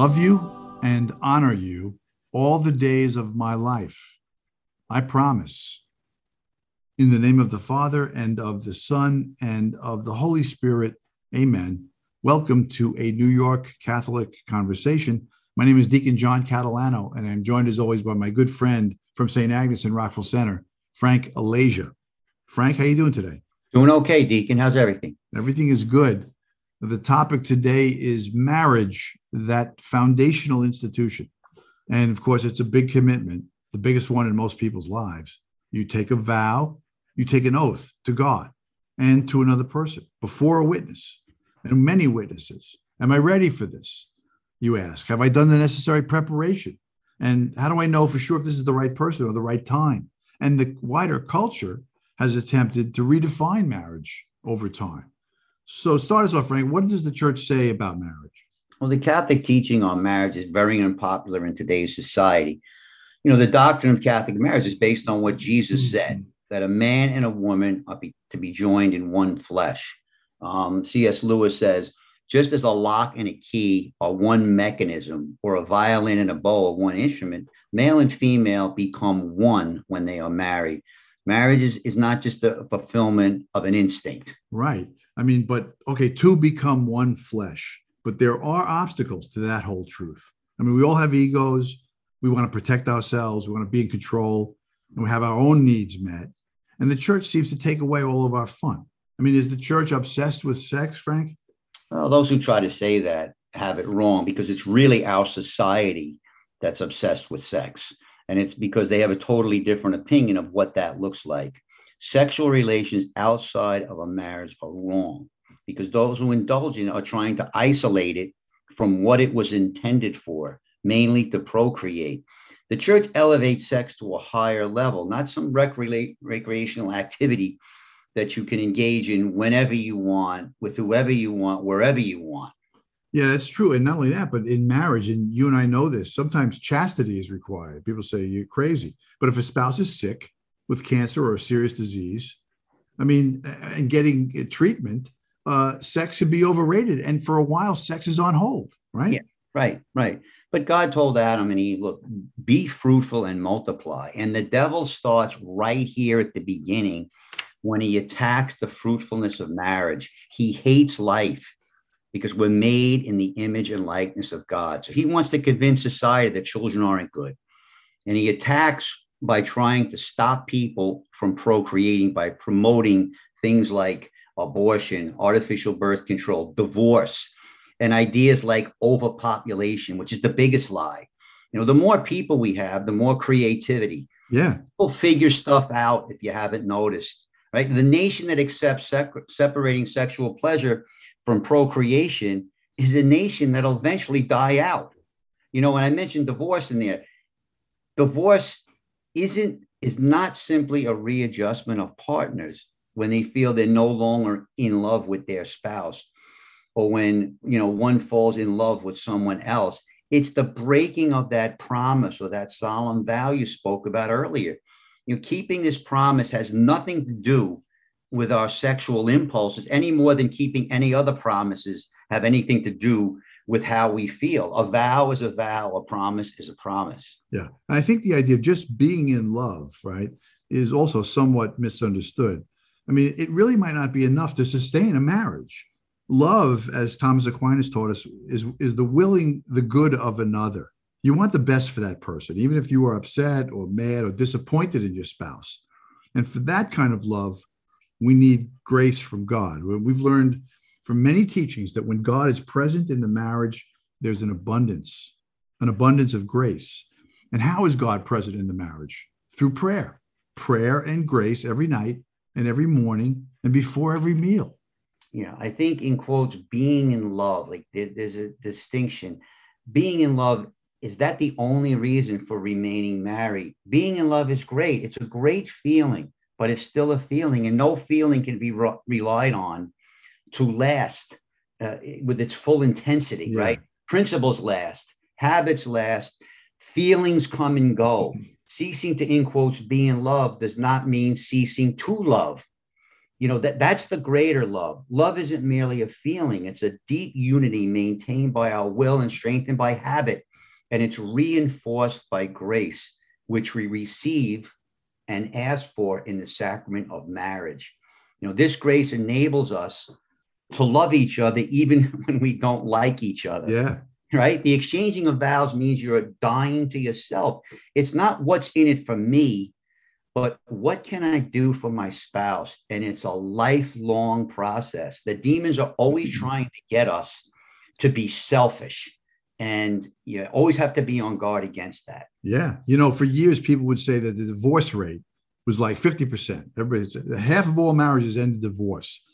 Love you and honor you all the days of my life. I promise. In the name of the Father and of the Son and of the Holy Spirit, amen. Welcome to a New York Catholic conversation. My name is Deacon John Catalano, and I'm joined as always by my good friend from St. Agnes in Rockville Centre, Frank Alasia. Frank, how you doing today? Doing okay, Deacon. How's everything? Everything is good. The topic today is marriage, that foundational institution. And of course, it's a big commitment, the biggest one in most people's lives. You take a vow, you take an oath to God and to another person before a witness and many witnesses. Am I ready for this? You ask. Have I done the necessary preparation? And how do I know for sure if this is the right person or the right time? And the wider culture has attempted to redefine marriage over time. So start us off, Frank. What does the church say about marriage? Well, the Catholic teaching on marriage is very unpopular in today's society. You know, the doctrine of Catholic marriage is based on what Jesus mm-hmm. said that a man and a woman are be, to be joined in one flesh. Um, C.S. Lewis says, just as a lock and a key are one mechanism, or a violin and a bow are one instrument, male and female become one when they are married. Marriage is, is not just the fulfillment of an instinct. Right. I mean, but okay, two become one flesh, but there are obstacles to that whole truth. I mean, we all have egos. We want to protect ourselves. We want to be in control and we have our own needs met. And the church seems to take away all of our fun. I mean, is the church obsessed with sex, Frank? Well, those who try to say that have it wrong because it's really our society that's obsessed with sex. And it's because they have a totally different opinion of what that looks like. Sexual relations outside of a marriage are wrong because those who indulge in it are trying to isolate it from what it was intended for, mainly to procreate. The church elevates sex to a higher level, not some recre- recreational activity that you can engage in whenever you want, with whoever you want, wherever you want. Yeah, that's true. And not only that, but in marriage, and you and I know this, sometimes chastity is required. People say you're crazy. But if a spouse is sick, with cancer or a serious disease. I mean, and getting treatment, uh, sex can be overrated. And for a while, sex is on hold, right? Yeah, right, right. But God told Adam and Eve, look, be fruitful and multiply. And the devil starts right here at the beginning when he attacks the fruitfulness of marriage. He hates life because we're made in the image and likeness of God. So he wants to convince society that children aren't good. And he attacks by trying to stop people from procreating by promoting things like abortion, artificial birth control, divorce, and ideas like overpopulation, which is the biggest lie. You know, the more people we have, the more creativity. Yeah. People figure stuff out if you haven't noticed, right? The nation that accepts separating sexual pleasure from procreation is a nation that'll eventually die out. You know, when I mentioned divorce in there, divorce isn't is not simply a readjustment of partners when they feel they're no longer in love with their spouse or when you know one falls in love with someone else. It's the breaking of that promise or that solemn vow you spoke about earlier. You know keeping this promise has nothing to do with our sexual impulses any more than keeping any other promises have anything to do with how we feel. A vow is a vow, a promise is a promise. Yeah. And I think the idea of just being in love, right, is also somewhat misunderstood. I mean, it really might not be enough to sustain a marriage. Love, as Thomas Aquinas taught us, is, is the willing the good of another. You want the best for that person, even if you are upset or mad or disappointed in your spouse. And for that kind of love, we need grace from God. We've learned from many teachings that when God is present in the marriage, there's an abundance, an abundance of grace. And how is God present in the marriage? Through prayer, prayer and grace every night and every morning and before every meal. Yeah, I think in quotes, being in love, like there's a distinction. Being in love, is that the only reason for remaining married? Being in love is great. It's a great feeling, but it's still a feeling, and no feeling can be re- relied on to last uh, with its full intensity, yeah. right? Principles last, habits last, feelings come and go. ceasing to, in quotes, be in love does not mean ceasing to love. you know that that's the greater love love isn't merely a feeling it's a deep unity maintained by our will and strengthened by habit and it's reinforced by grace which we receive and ask for in the sacrament of marriage you know this grace enables us to love each other even when we don't like each other Yeah. right the exchanging of vows means you're dying to yourself it's not what's in it for me but what can I do for my spouse? And it's a lifelong process. The demons are always mm-hmm. trying to get us to be selfish. And you always have to be on guard against that. Yeah. You know, for years, people would say that the divorce rate was like 50%. Everybody half of all marriages end in divorce.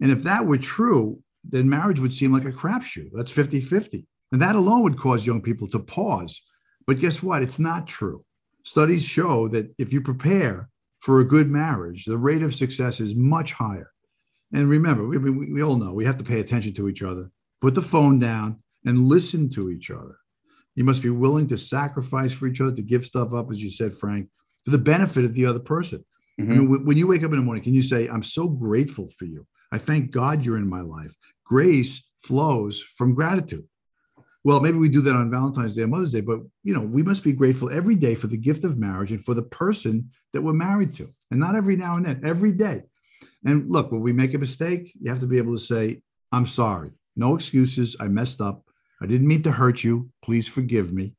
And if that were true, then marriage would seem like a crapshoot. That's 50 50. And that alone would cause young people to pause. But guess what? It's not true. Studies show that if you prepare for a good marriage, the rate of success is much higher. And remember, we, we, we all know we have to pay attention to each other, put the phone down, and listen to each other. You must be willing to sacrifice for each other, to give stuff up, as you said, Frank, for the benefit of the other person. Mhm. I mean, when you wake up in the morning, can you say, I'm so grateful for you? I thank God you're in my life. Grace flows from gratitude. Well, maybe we do that on Valentine's Day and Mother's Day, but you know, we must be grateful every day for the gift of marriage and for the person that we're married to. And not every now and then, every day. And look, when we make a mistake, you have to be able to say, I'm sorry. No excuses. I messed up. I didn't mean to hurt you. Please forgive me.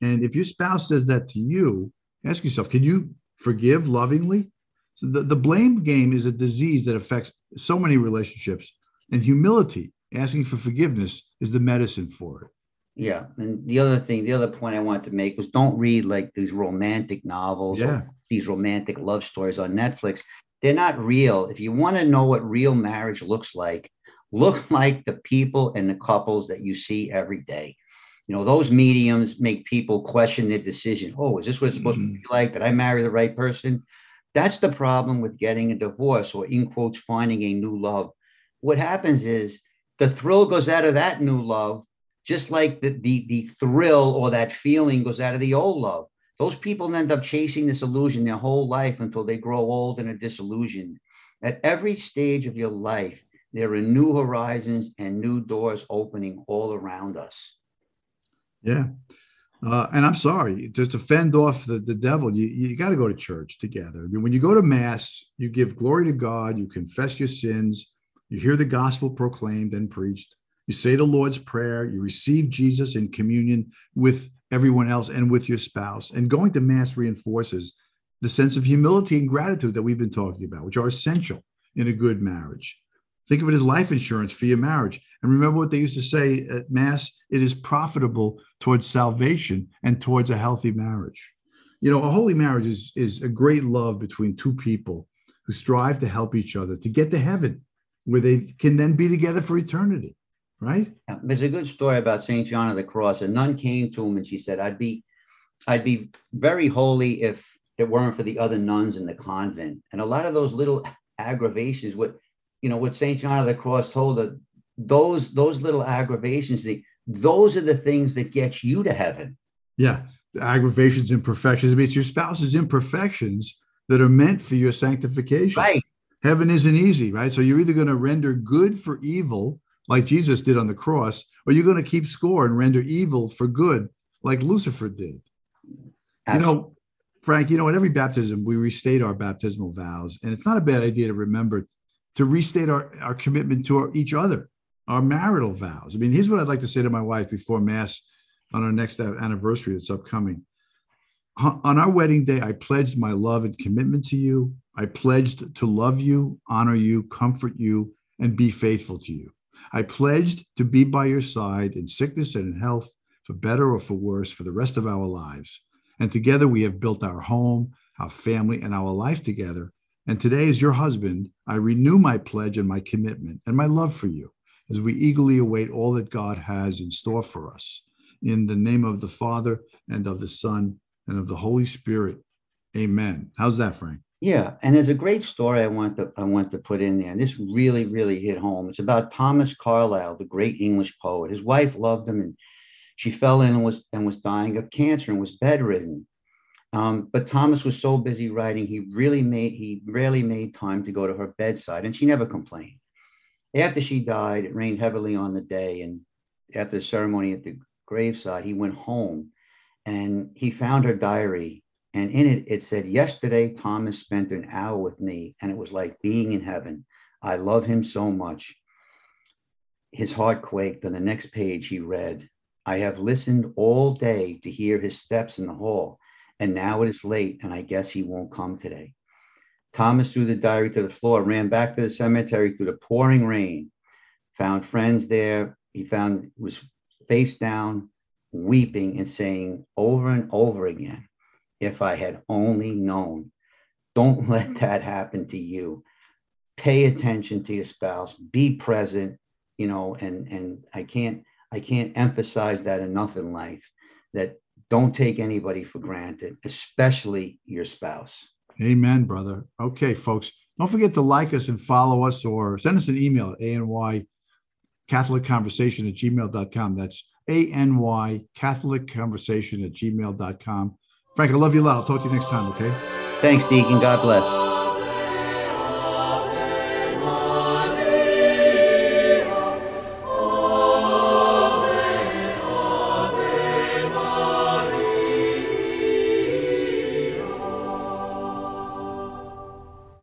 And if your spouse says that to you, ask yourself, can you forgive lovingly? So the, the blame game is a disease that affects so many relationships. And humility, asking for forgiveness, is the medicine for it. Yeah. And the other thing, the other point I wanted to make was don't read like these romantic novels Yeah. these romantic love stories on Netflix. They're not real. If you want to know what real marriage looks like, look like the people and the couples that you see every day. You know, those mediums make people question their decision. Oh, is this what it's supposed to mm-hmm. be like? Did I marry the right person? That's the problem with getting a divorce or, in quotes, finding a new love. What happens is the thrill goes out of that new love, just like the, the, the thrill or that feeling goes out of the old love. Those people end up chasing this illusion their whole life until they grow old and are disillusioned. At every stage of your life, there are new horizons and new doors opening all around us. Yeah. Uh, and I'm sorry, just to fend off the, the devil, you, you got to go to church together. I mean, when you go to mass, you give glory to God, you confess your sins, you hear the gospel proclaimed and preached, you say the Lord's Prayer, you receive Jesus in communion with everyone else and with your spouse. And going to mass reinforces the sense of humility and gratitude that we've been talking about, which are essential in a good marriage. Think of it as life insurance for your marriage. And remember what they used to say at Mass it is profitable towards salvation and towards a healthy marriage. You know, a holy marriage is, is a great love between two people who strive to help each other to get to heaven, where they can then be together for eternity, right? There's a good story about St. John of the Cross. A nun came to him and she said, I'd be I'd be very holy if it weren't for the other nuns in the convent. And a lot of those little aggravations, what you know, what St. John of the Cross told her, those those little aggravations, the, those are the things that get you to heaven. Yeah, the aggravations, imperfections. I mean, it's your spouse's imperfections that are meant for your sanctification. Right. Heaven isn't easy, right? So you're either going to render good for evil, like Jesus did on the cross, or you're going to keep score and render evil for good, like Lucifer did. You know, Frank, you know, at every baptism, we restate our baptismal vows. And it's not a bad idea to remember to restate our, our commitment to our, each other, our marital vows. I mean, here's what I'd like to say to my wife before Mass on our next anniversary that's upcoming. On our wedding day, I pledged my love and commitment to you. I pledged to love you, honor you, comfort you, and be faithful to you. I pledged to be by your side in sickness and in health, for better or for worse, for the rest of our lives. And together we have built our home, our family, and our life together. And today, as your husband, I renew my pledge and my commitment and my love for you as we eagerly await all that God has in store for us. In the name of the Father and of the Son and of the Holy Spirit. Amen. How's that, Frank? Yeah, and there's a great story I want to I want to put in there, and this really really hit home. It's about Thomas Carlyle, the great English poet. His wife loved him, and she fell in and was and was dying of cancer and was bedridden. Um, but Thomas was so busy writing, he really made he rarely made time to go to her bedside, and she never complained. After she died, it rained heavily on the day, and after the ceremony at the graveside, he went home and he found her diary. And in it, it said, Yesterday, Thomas spent an hour with me, and it was like being in heaven. I love him so much. His heart quaked. On the next page, he read, I have listened all day to hear his steps in the hall, and now it is late, and I guess he won't come today. Thomas threw the diary to the floor, ran back to the cemetery through the pouring rain, found friends there. He found was face down, weeping and saying over and over again, if I had only known. Don't let that happen to you. Pay attention to your spouse, be present, you know, and and I can't I can't emphasize that enough in life that don't take anybody for granted, especially your spouse. Amen, brother. Okay, folks. Don't forget to like us and follow us or send us an email at any Catholic Conversation at gmail.com. That's A-N-Y Catholic Conversation at gmail.com. Frank, I love you a lot. I'll talk to you next time, okay? Thanks, Deacon. God bless.